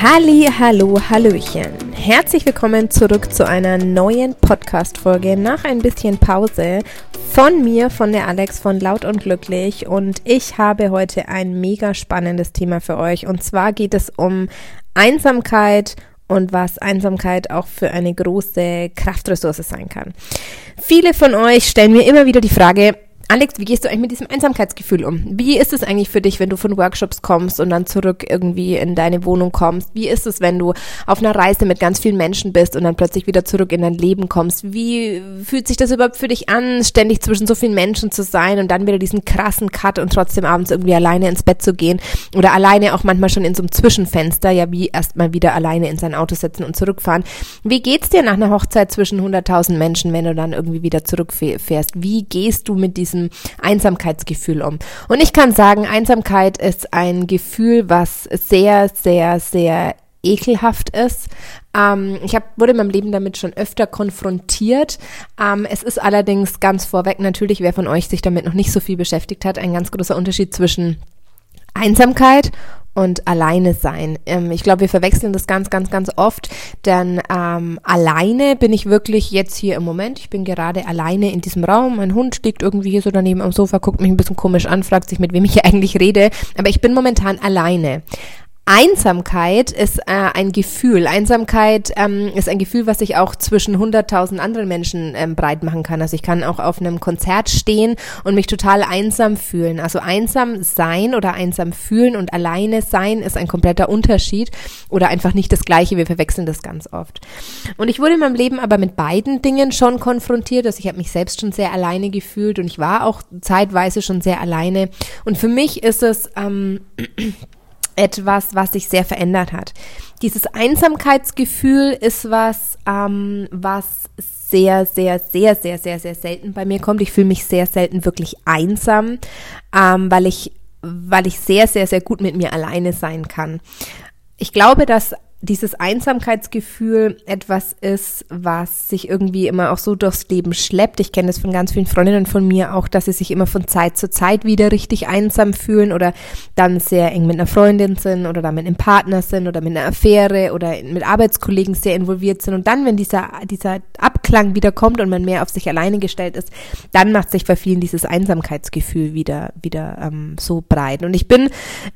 Halli, hallo, hallöchen. Herzlich willkommen zurück zu einer neuen Podcast-Folge nach ein bisschen Pause von mir, von der Alex von Laut und Glücklich. Und ich habe heute ein mega spannendes Thema für euch. Und zwar geht es um Einsamkeit und was Einsamkeit auch für eine große Kraftressource sein kann. Viele von euch stellen mir immer wieder die Frage, Alex, wie gehst du eigentlich mit diesem Einsamkeitsgefühl um? Wie ist es eigentlich für dich, wenn du von Workshops kommst und dann zurück irgendwie in deine Wohnung kommst? Wie ist es, wenn du auf einer Reise mit ganz vielen Menschen bist und dann plötzlich wieder zurück in dein Leben kommst? Wie fühlt sich das überhaupt für dich an, ständig zwischen so vielen Menschen zu sein und dann wieder diesen krassen Cut und trotzdem abends irgendwie alleine ins Bett zu gehen oder alleine auch manchmal schon in so einem Zwischenfenster, ja, wie erstmal wieder alleine in sein Auto setzen und zurückfahren? Wie geht's dir nach einer Hochzeit zwischen 100.000 Menschen, wenn du dann irgendwie wieder zurückfährst? Wie gehst du mit diesem diesem Einsamkeitsgefühl um. Und ich kann sagen, Einsamkeit ist ein Gefühl, was sehr, sehr, sehr ekelhaft ist. Ähm, ich hab, wurde in meinem Leben damit schon öfter konfrontiert. Ähm, es ist allerdings ganz vorweg natürlich, wer von euch sich damit noch nicht so viel beschäftigt hat, ein ganz großer Unterschied zwischen Einsamkeit und alleine sein. Ähm, ich glaube, wir verwechseln das ganz, ganz, ganz oft, denn ähm, alleine bin ich wirklich jetzt hier im Moment. Ich bin gerade alleine in diesem Raum. Mein Hund liegt irgendwie hier so daneben am Sofa, guckt mich ein bisschen komisch an, fragt sich, mit wem ich hier eigentlich rede. Aber ich bin momentan alleine. Einsamkeit ist äh, ein Gefühl. Einsamkeit ähm, ist ein Gefühl, was sich auch zwischen 100.000 anderen Menschen ähm, breit machen kann. Also ich kann auch auf einem Konzert stehen und mich total einsam fühlen. Also einsam sein oder einsam fühlen und alleine sein ist ein kompletter Unterschied oder einfach nicht das Gleiche. Wir verwechseln das ganz oft. Und ich wurde in meinem Leben aber mit beiden Dingen schon konfrontiert. Also ich habe mich selbst schon sehr alleine gefühlt und ich war auch zeitweise schon sehr alleine. Und für mich ist es ähm, etwas, was sich sehr verändert hat. Dieses Einsamkeitsgefühl ist was, ähm, was sehr, sehr, sehr, sehr, sehr, sehr selten bei mir kommt. Ich fühle mich sehr selten wirklich einsam, ähm, weil ich, weil ich sehr, sehr, sehr gut mit mir alleine sein kann. Ich glaube, dass dieses Einsamkeitsgefühl etwas ist, was sich irgendwie immer auch so durchs Leben schleppt. Ich kenne das von ganz vielen Freundinnen von mir auch, dass sie sich immer von Zeit zu Zeit wieder richtig einsam fühlen oder dann sehr eng mit einer Freundin sind oder dann mit einem Partner sind oder mit einer Affäre oder mit Arbeitskollegen sehr involviert sind. Und dann, wenn dieser, dieser Abklang wieder kommt und man mehr auf sich alleine gestellt ist, dann macht sich bei vielen dieses Einsamkeitsgefühl wieder, wieder ähm, so breit. Und ich bin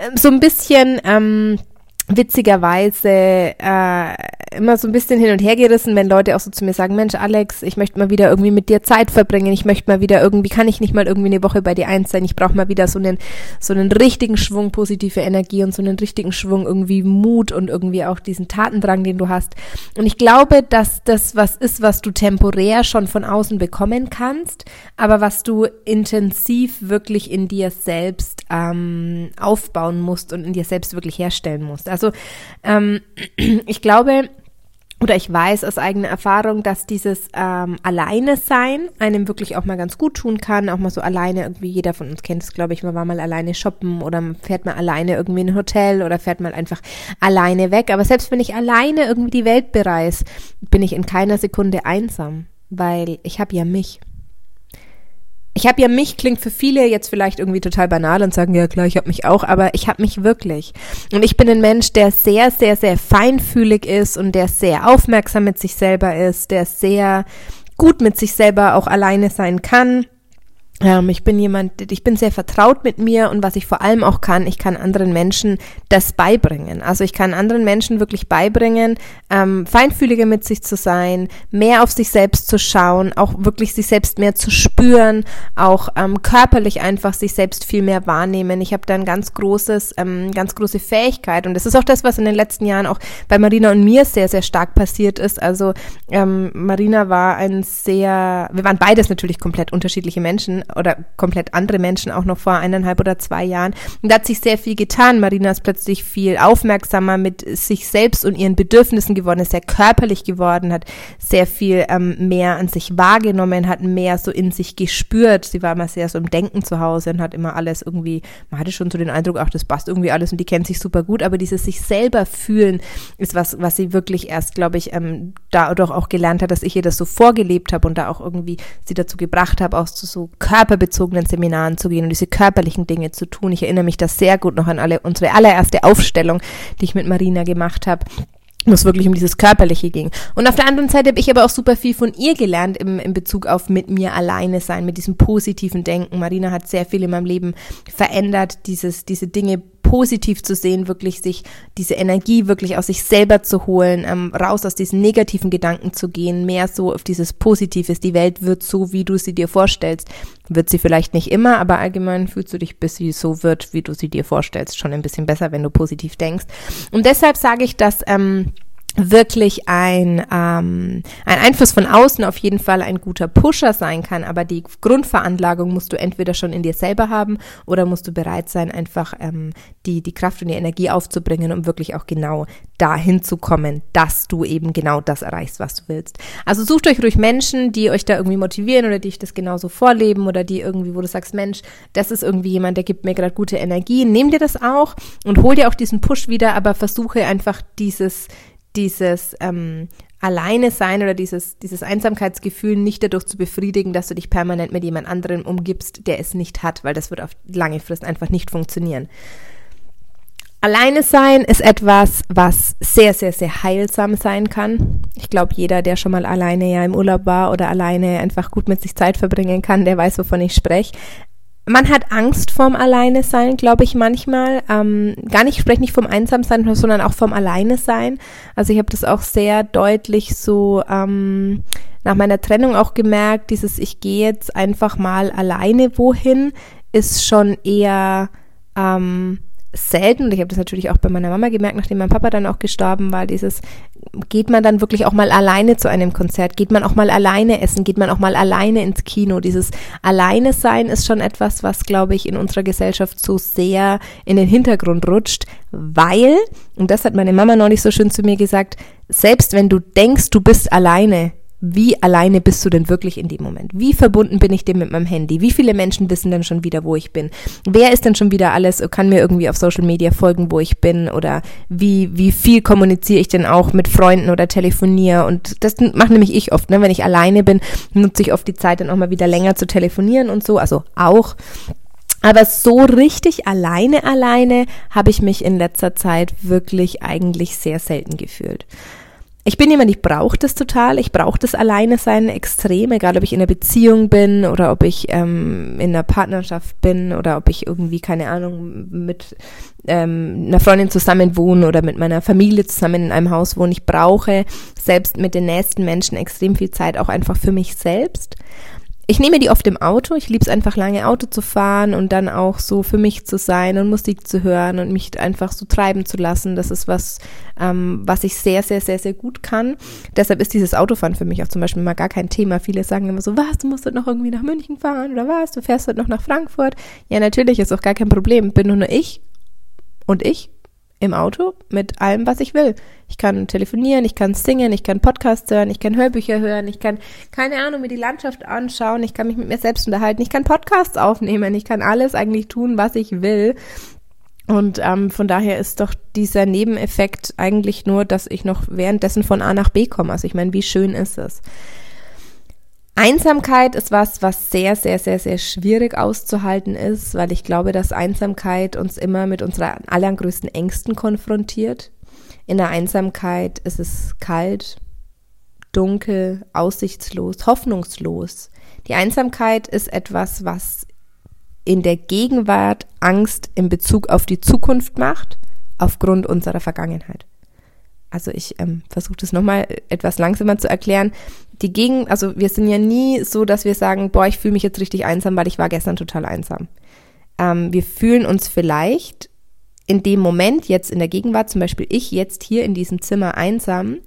ähm, so ein bisschen, ähm, witzigerweise äh, immer so ein bisschen hin und her gerissen, wenn Leute auch so zu mir sagen, Mensch, Alex, ich möchte mal wieder irgendwie mit dir Zeit verbringen, ich möchte mal wieder irgendwie, kann ich nicht mal irgendwie eine Woche bei dir eins sein, ich brauche mal wieder so einen, so einen richtigen Schwung positive Energie und so einen richtigen Schwung irgendwie Mut und irgendwie auch diesen Tatendrang, den du hast. Und ich glaube, dass das was ist, was du temporär schon von außen bekommen kannst, aber was du intensiv wirklich in dir selbst ähm, aufbauen musst und in dir selbst wirklich herstellen musst. Also ähm, ich glaube, oder ich weiß aus eigener Erfahrung, dass dieses ähm, Alleine sein einem wirklich auch mal ganz gut tun kann. Auch mal so alleine, irgendwie jeder von uns kennt es, glaube ich, man war mal alleine shoppen oder fährt mal alleine irgendwie in ein Hotel oder fährt mal einfach alleine weg. Aber selbst wenn ich alleine irgendwie die Welt bereise, bin ich in keiner Sekunde einsam, weil ich habe ja mich. Ich habe ja mich, klingt für viele jetzt vielleicht irgendwie total banal und sagen, ja klar, ich habe mich auch, aber ich habe mich wirklich. Und ich bin ein Mensch, der sehr, sehr, sehr feinfühlig ist und der sehr aufmerksam mit sich selber ist, der sehr gut mit sich selber auch alleine sein kann ähm, ich bin jemand, ich bin sehr vertraut mit mir und was ich vor allem auch kann, ich kann anderen Menschen das beibringen. Also ich kann anderen Menschen wirklich beibringen, ähm, feinfühliger mit sich zu sein, mehr auf sich selbst zu schauen, auch wirklich sich selbst mehr zu spüren, auch ähm, körperlich einfach sich selbst viel mehr wahrnehmen. Ich habe da ein ganz großes, ähm, ganz große Fähigkeit und das ist auch das, was in den letzten Jahren auch bei Marina und mir sehr, sehr stark passiert ist. Also ähm, Marina war ein sehr, wir waren beides natürlich komplett unterschiedliche Menschen oder komplett andere Menschen auch noch vor eineinhalb oder zwei Jahren. Und da hat sich sehr viel getan. Marina ist plötzlich viel aufmerksamer mit sich selbst und ihren Bedürfnissen geworden, ist sehr körperlich geworden, hat sehr viel ähm, mehr an sich wahrgenommen, hat mehr so in sich gespürt. Sie war immer sehr so im Denken zu Hause und hat immer alles irgendwie, man hatte schon so den Eindruck, ach, das passt irgendwie alles und die kennt sich super gut, aber dieses sich selber fühlen ist was, was sie wirklich erst, glaube ich, ähm, dadurch auch gelernt hat, dass ich ihr das so vorgelebt habe und da auch irgendwie sie dazu gebracht habe, auch so, so körperlich körperbezogenen Seminaren zu gehen und diese körperlichen Dinge zu tun. Ich erinnere mich da sehr gut noch an alle unsere allererste Aufstellung, die ich mit Marina gemacht habe wo es wirklich um dieses Körperliche ging. Und auf der anderen Seite habe ich aber auch super viel von ihr gelernt im, in Bezug auf mit mir alleine sein, mit diesem positiven Denken. Marina hat sehr viel in meinem Leben verändert, dieses, diese Dinge positiv zu sehen, wirklich sich diese Energie wirklich aus sich selber zu holen, ähm, raus aus diesen negativen Gedanken zu gehen, mehr so auf dieses Positives. Die Welt wird so, wie du sie dir vorstellst. Wird sie vielleicht nicht immer, aber allgemein fühlst du dich, bis sie so wird, wie du sie dir vorstellst, schon ein bisschen besser, wenn du positiv denkst. Und deshalb sage ich, dass ähm, wirklich ein, ähm, ein Einfluss von außen auf jeden Fall ein guter Pusher sein kann, aber die Grundveranlagung musst du entweder schon in dir selber haben oder musst du bereit sein, einfach ähm, die, die Kraft und die Energie aufzubringen, um wirklich auch genau dahin zu kommen, dass du eben genau das erreichst, was du willst. Also sucht euch ruhig Menschen, die euch da irgendwie motivieren oder die euch das genauso vorleben oder die irgendwie, wo du sagst, Mensch, das ist irgendwie jemand, der gibt mir gerade gute Energie. Nehm dir das auch und hol dir auch diesen Push wieder, aber versuche einfach dieses dieses ähm, Alleine sein oder dieses, dieses Einsamkeitsgefühl nicht dadurch zu befriedigen, dass du dich permanent mit jemand anderem umgibst, der es nicht hat, weil das wird auf lange Frist einfach nicht funktionieren. Alleine sein ist etwas, was sehr, sehr, sehr heilsam sein kann. Ich glaube, jeder, der schon mal alleine ja im Urlaub war oder alleine einfach gut mit sich Zeit verbringen kann, der weiß, wovon ich spreche man hat Angst vorm Alleine sein, glaube ich manchmal. Ähm, gar nicht, ich spreche nicht vom Einsamsein, sondern auch vom Alleine sein. Also ich habe das auch sehr deutlich so ähm, nach meiner Trennung auch gemerkt, dieses ich gehe jetzt einfach mal alleine wohin, ist schon eher ähm, selten, und ich habe das natürlich auch bei meiner Mama gemerkt, nachdem mein Papa dann auch gestorben war, dieses, geht man dann wirklich auch mal alleine zu einem Konzert, geht man auch mal alleine essen, geht man auch mal alleine ins Kino. Dieses Alleine sein ist schon etwas, was, glaube ich, in unserer Gesellschaft so sehr in den Hintergrund rutscht, weil, und das hat meine Mama neulich so schön zu mir gesagt, selbst wenn du denkst, du bist alleine, wie alleine bist du denn wirklich in dem Moment? Wie verbunden bin ich denn mit meinem Handy? Wie viele Menschen wissen denn schon wieder, wo ich bin? Wer ist denn schon wieder alles, kann mir irgendwie auf Social Media folgen, wo ich bin? Oder wie, wie viel kommuniziere ich denn auch mit Freunden oder telefoniere? Und das mache nämlich ich oft, ne? Wenn ich alleine bin, nutze ich oft die Zeit dann auch mal wieder länger zu telefonieren und so, also auch. Aber so richtig alleine, alleine habe ich mich in letzter Zeit wirklich eigentlich sehr selten gefühlt. Ich bin jemand, ich brauche das total. Ich brauche das Alleine sein extrem, egal ob ich in einer Beziehung bin oder ob ich ähm, in einer Partnerschaft bin oder ob ich irgendwie, keine Ahnung, mit ähm, einer Freundin zusammen wohne oder mit meiner Familie zusammen in einem Haus wohne. Ich brauche selbst mit den nächsten Menschen extrem viel Zeit auch einfach für mich selbst ich nehme die oft im Auto. Ich liebe es einfach lange Auto zu fahren und dann auch so für mich zu sein und Musik zu hören und mich einfach so treiben zu lassen. Das ist was, ähm, was ich sehr, sehr, sehr, sehr gut kann. Deshalb ist dieses Autofahren für mich auch zum Beispiel mal gar kein Thema. Viele sagen immer so, was, du musst heute noch irgendwie nach München fahren oder was, du fährst heute noch nach Frankfurt. Ja, natürlich, ist auch gar kein Problem. Bin nur ich und ich im Auto mit allem, was ich will. Ich kann telefonieren, ich kann singen, ich kann Podcasts hören, ich kann Hörbücher hören, ich kann, keine Ahnung, mir die Landschaft anschauen, ich kann mich mit mir selbst unterhalten, ich kann Podcasts aufnehmen, ich kann alles eigentlich tun, was ich will. Und ähm, von daher ist doch dieser Nebeneffekt eigentlich nur, dass ich noch währenddessen von A nach B komme. Also ich meine, wie schön ist es? Einsamkeit ist was, was sehr, sehr, sehr, sehr schwierig auszuhalten ist, weil ich glaube, dass Einsamkeit uns immer mit unseren allergrößten Ängsten konfrontiert. In der Einsamkeit ist es kalt, dunkel, aussichtslos, hoffnungslos. Die Einsamkeit ist etwas, was in der Gegenwart Angst in Bezug auf die Zukunft macht, aufgrund unserer Vergangenheit also ich ähm, versuche das nochmal etwas langsamer zu erklären. Die Gegen, also wir sind ja nie so, dass wir sagen, boah, ich fühle mich jetzt richtig einsam, weil ich war gestern total einsam. Ähm, wir fühlen uns vielleicht in dem Moment, jetzt in der Gegenwart, zum Beispiel ich jetzt hier in diesem Zimmer einsam,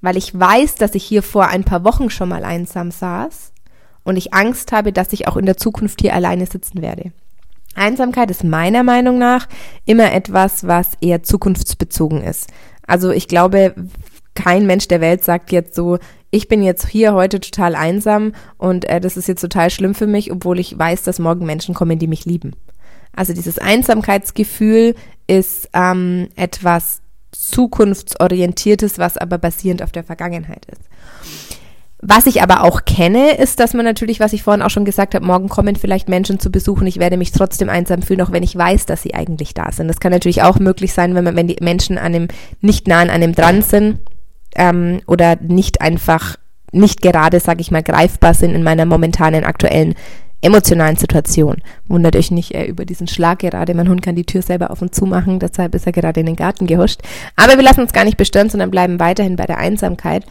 weil ich weiß, dass ich hier vor ein paar Wochen schon mal einsam saß und ich Angst habe, dass ich auch in der Zukunft hier alleine sitzen werde. Einsamkeit ist meiner Meinung nach immer etwas, was eher zukunftsbezogen ist. Also ich glaube, kein Mensch der Welt sagt jetzt so, ich bin jetzt hier heute total einsam und äh, das ist jetzt total schlimm für mich, obwohl ich weiß, dass morgen Menschen kommen, die mich lieben. Also dieses Einsamkeitsgefühl ist ähm, etwas zukunftsorientiertes, was aber basierend auf der Vergangenheit ist. Was ich aber auch kenne, ist, dass man natürlich, was ich vorhin auch schon gesagt habe, morgen kommen vielleicht Menschen zu besuchen. Ich werde mich trotzdem einsam fühlen, auch wenn ich weiß, dass sie eigentlich da sind. Das kann natürlich auch möglich sein, wenn man, wenn die Menschen an dem, nicht nah an einem dran sind ähm, oder nicht einfach, nicht gerade, sage ich mal, greifbar sind in meiner momentanen aktuellen emotionalen Situation. Wundert euch nicht äh, über diesen Schlag gerade. Mein Hund kann die Tür selber auf und zu machen, deshalb ist er gerade in den Garten gehuscht. Aber wir lassen uns gar nicht bestören, sondern bleiben weiterhin bei der Einsamkeit.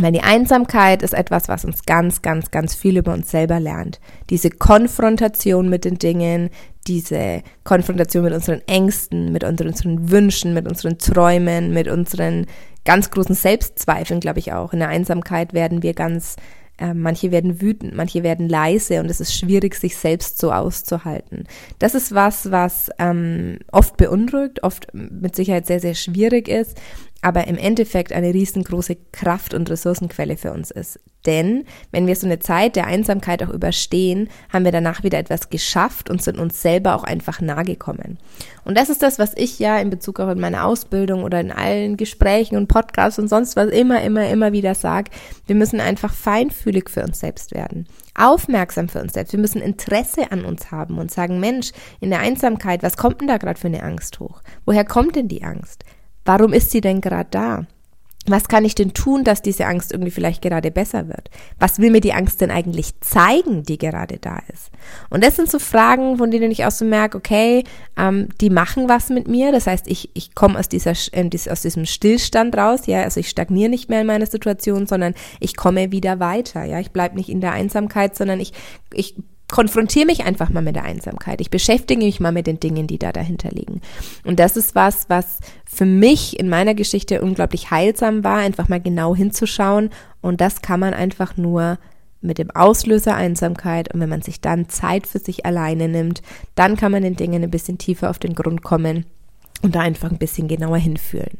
Weil die Einsamkeit ist etwas, was uns ganz, ganz, ganz viel über uns selber lernt. Diese Konfrontation mit den Dingen, diese Konfrontation mit unseren Ängsten, mit unseren Wünschen, mit unseren Träumen, mit unseren ganz großen Selbstzweifeln, glaube ich auch. In der Einsamkeit werden wir ganz äh, manche werden wütend, manche werden leise und es ist schwierig, sich selbst so auszuhalten. Das ist was, was ähm, oft beunruhigt, oft mit Sicherheit sehr, sehr schwierig ist aber im Endeffekt eine riesengroße Kraft und Ressourcenquelle für uns ist. Denn wenn wir so eine Zeit der Einsamkeit auch überstehen, haben wir danach wieder etwas geschafft und sind uns selber auch einfach nahe gekommen. Und das ist das, was ich ja in Bezug auch in meiner Ausbildung oder in allen Gesprächen und Podcasts und sonst was immer, immer, immer wieder sage. Wir müssen einfach feinfühlig für uns selbst werden. Aufmerksam für uns selbst. Wir müssen Interesse an uns haben und sagen, Mensch, in der Einsamkeit, was kommt denn da gerade für eine Angst hoch? Woher kommt denn die Angst? Warum ist sie denn gerade da? Was kann ich denn tun, dass diese Angst irgendwie vielleicht gerade besser wird? Was will mir die Angst denn eigentlich zeigen, die gerade da ist? Und das sind so Fragen, von denen ich auch so merke, okay, ähm, die machen was mit mir. Das heißt, ich, ich komme aus, dieser, äh, aus diesem Stillstand raus, ja, also ich stagniere nicht mehr in meiner Situation, sondern ich komme wieder weiter, ja. Ich bleibe nicht in der Einsamkeit, sondern ich, ich konfrontiere mich einfach mal mit der Einsamkeit. Ich beschäftige mich mal mit den Dingen, die da dahinter liegen. Und das ist was, was für mich in meiner Geschichte unglaublich heilsam war, einfach mal genau hinzuschauen. Und das kann man einfach nur mit dem Auslöser Einsamkeit. Und wenn man sich dann Zeit für sich alleine nimmt, dann kann man den Dingen ein bisschen tiefer auf den Grund kommen und da einfach ein bisschen genauer hinfühlen.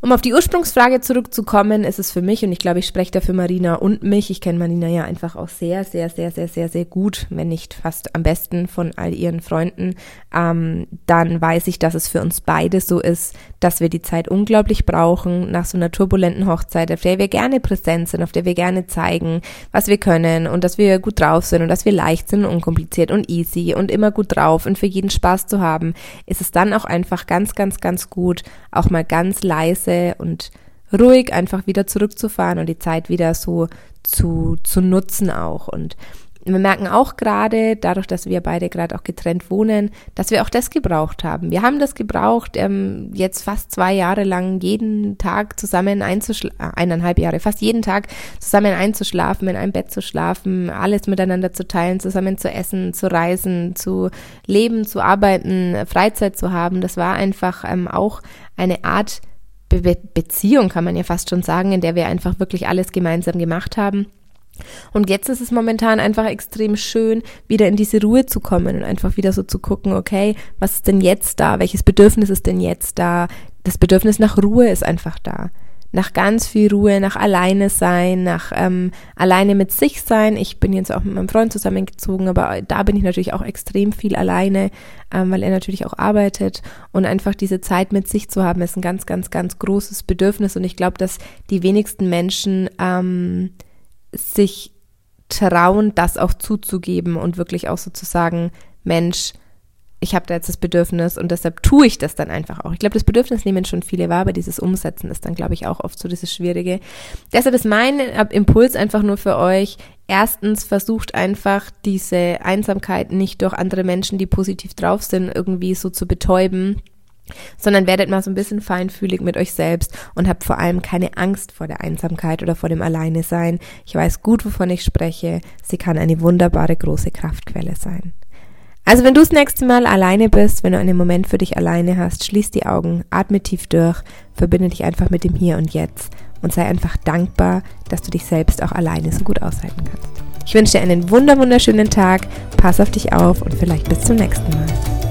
Um auf die Ursprungsfrage zurückzukommen, ist es für mich, und ich glaube, ich spreche da für Marina und mich, ich kenne Marina ja einfach auch sehr, sehr, sehr, sehr, sehr, sehr gut, wenn nicht fast am besten von all ihren Freunden, ähm, dann weiß ich, dass es für uns beide so ist, dass wir die Zeit unglaublich brauchen nach so einer turbulenten Hochzeit, auf der wir gerne präsent sind, auf der wir gerne zeigen, was wir können und dass wir gut drauf sind und dass wir leicht sind, unkompliziert und easy und immer gut drauf und für jeden Spaß zu haben, ist es dann auch einfach ganz, ganz, ganz gut, auch mal ganz leise leise und ruhig einfach wieder zurückzufahren und die Zeit wieder so zu, zu nutzen auch. Und wir merken auch gerade, dadurch, dass wir beide gerade auch getrennt wohnen, dass wir auch das gebraucht haben. Wir haben das gebraucht, ähm, jetzt fast zwei Jahre lang jeden Tag zusammen einzuschlafen, äh, eineinhalb Jahre, fast jeden Tag zusammen einzuschlafen, in einem Bett zu schlafen, alles miteinander zu teilen, zusammen zu essen, zu reisen, zu leben, zu arbeiten, Freizeit zu haben. Das war einfach ähm, auch eine Art Be Beziehung, kann man ja fast schon sagen, in der wir einfach wirklich alles gemeinsam gemacht haben. Und jetzt ist es momentan einfach extrem schön, wieder in diese Ruhe zu kommen und einfach wieder so zu gucken, okay, was ist denn jetzt da? Welches Bedürfnis ist denn jetzt da? Das Bedürfnis nach Ruhe ist einfach da nach ganz viel Ruhe, nach alleine sein, nach ähm, alleine mit sich sein. Ich bin jetzt auch mit meinem Freund zusammengezogen, aber da bin ich natürlich auch extrem viel alleine, ähm, weil er natürlich auch arbeitet. Und einfach diese Zeit mit sich zu haben, ist ein ganz, ganz, ganz großes Bedürfnis. Und ich glaube, dass die wenigsten Menschen ähm, sich trauen, das auch zuzugeben und wirklich auch sozusagen, Mensch, ich habe da jetzt das Bedürfnis und deshalb tue ich das dann einfach auch. Ich glaube, das Bedürfnis nehmen schon viele wahr, aber dieses Umsetzen ist dann, glaube ich, auch oft so dieses Schwierige. Deshalb ist mein Impuls einfach nur für euch. Erstens versucht einfach diese Einsamkeit nicht durch andere Menschen, die positiv drauf sind, irgendwie so zu betäuben, sondern werdet mal so ein bisschen feinfühlig mit euch selbst und habt vor allem keine Angst vor der Einsamkeit oder vor dem Alleine sein. Ich weiß gut, wovon ich spreche. Sie kann eine wunderbare große Kraftquelle sein. Also wenn du das nächste Mal alleine bist, wenn du einen Moment für dich alleine hast, schließ die Augen, atme tief durch, verbinde dich einfach mit dem Hier und Jetzt und sei einfach dankbar, dass du dich selbst auch alleine so gut aushalten kannst. Ich wünsche dir einen wunder wunderschönen Tag, pass auf dich auf und vielleicht bis zum nächsten Mal.